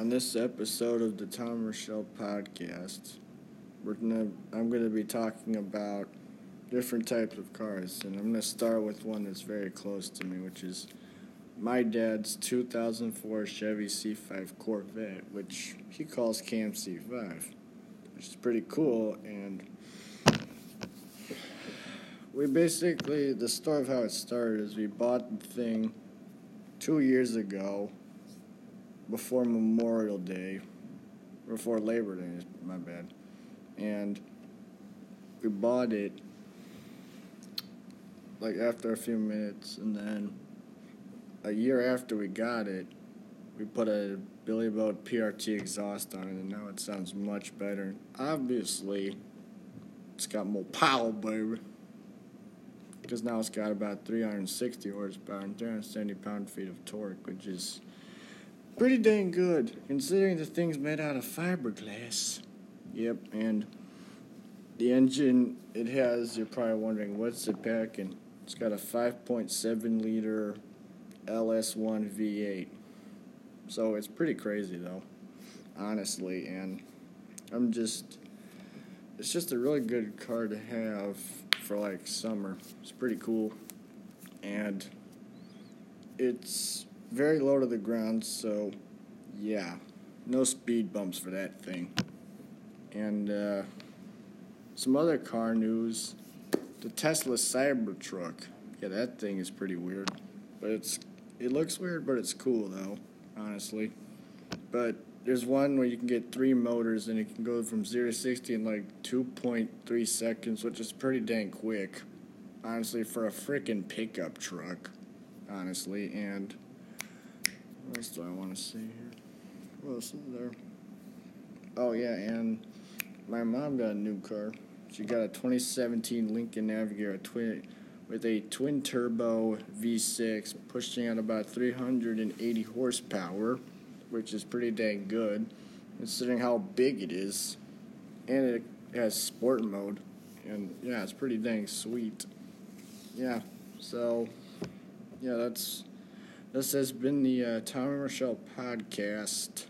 On this episode of the Tom Rochelle podcast, we're gonna I'm gonna be talking about different types of cars, and I'm gonna start with one that's very close to me, which is my dad's 2004 Chevy C5 Corvette, which he calls Cam C5, which is pretty cool. And we basically the story of how it started is we bought the thing two years ago before Memorial Day, before Labor Day, my bad. And we bought it like after a few minutes, and then a year after we got it, we put a Billy Boat PRT exhaust on it, and now it sounds much better. Obviously, it's got more power, baby. Because now it's got about 360 horsepower and 370 pound feet of torque, which is pretty dang good considering the thing's made out of fiberglass. Yep, and the engine it has, you're probably wondering what's it packing. It's got a 5.7 liter LS1 V8. So it's pretty crazy though, honestly, and I'm just it's just a really good car to have for like summer. It's pretty cool. And it's very low to the ground, so yeah, no speed bumps for that thing. And uh, some other car news: the Tesla Cybertruck. Yeah, that thing is pretty weird, but it's it looks weird, but it's cool though, honestly. But there's one where you can get three motors and it can go from zero to sixty in like two point three seconds, which is pretty dang quick, honestly, for a freaking pickup truck, honestly, and. Else do I want to see here? What else is there? Oh yeah, and my mom got a new car. She got a 2017 Lincoln Navigator twin with a twin turbo V6 pushing out about 380 horsepower, which is pretty dang good considering how big it is. And it has sport mode. And yeah, it's pretty dang sweet. Yeah, so yeah, that's this has been the uh, Tom and podcast.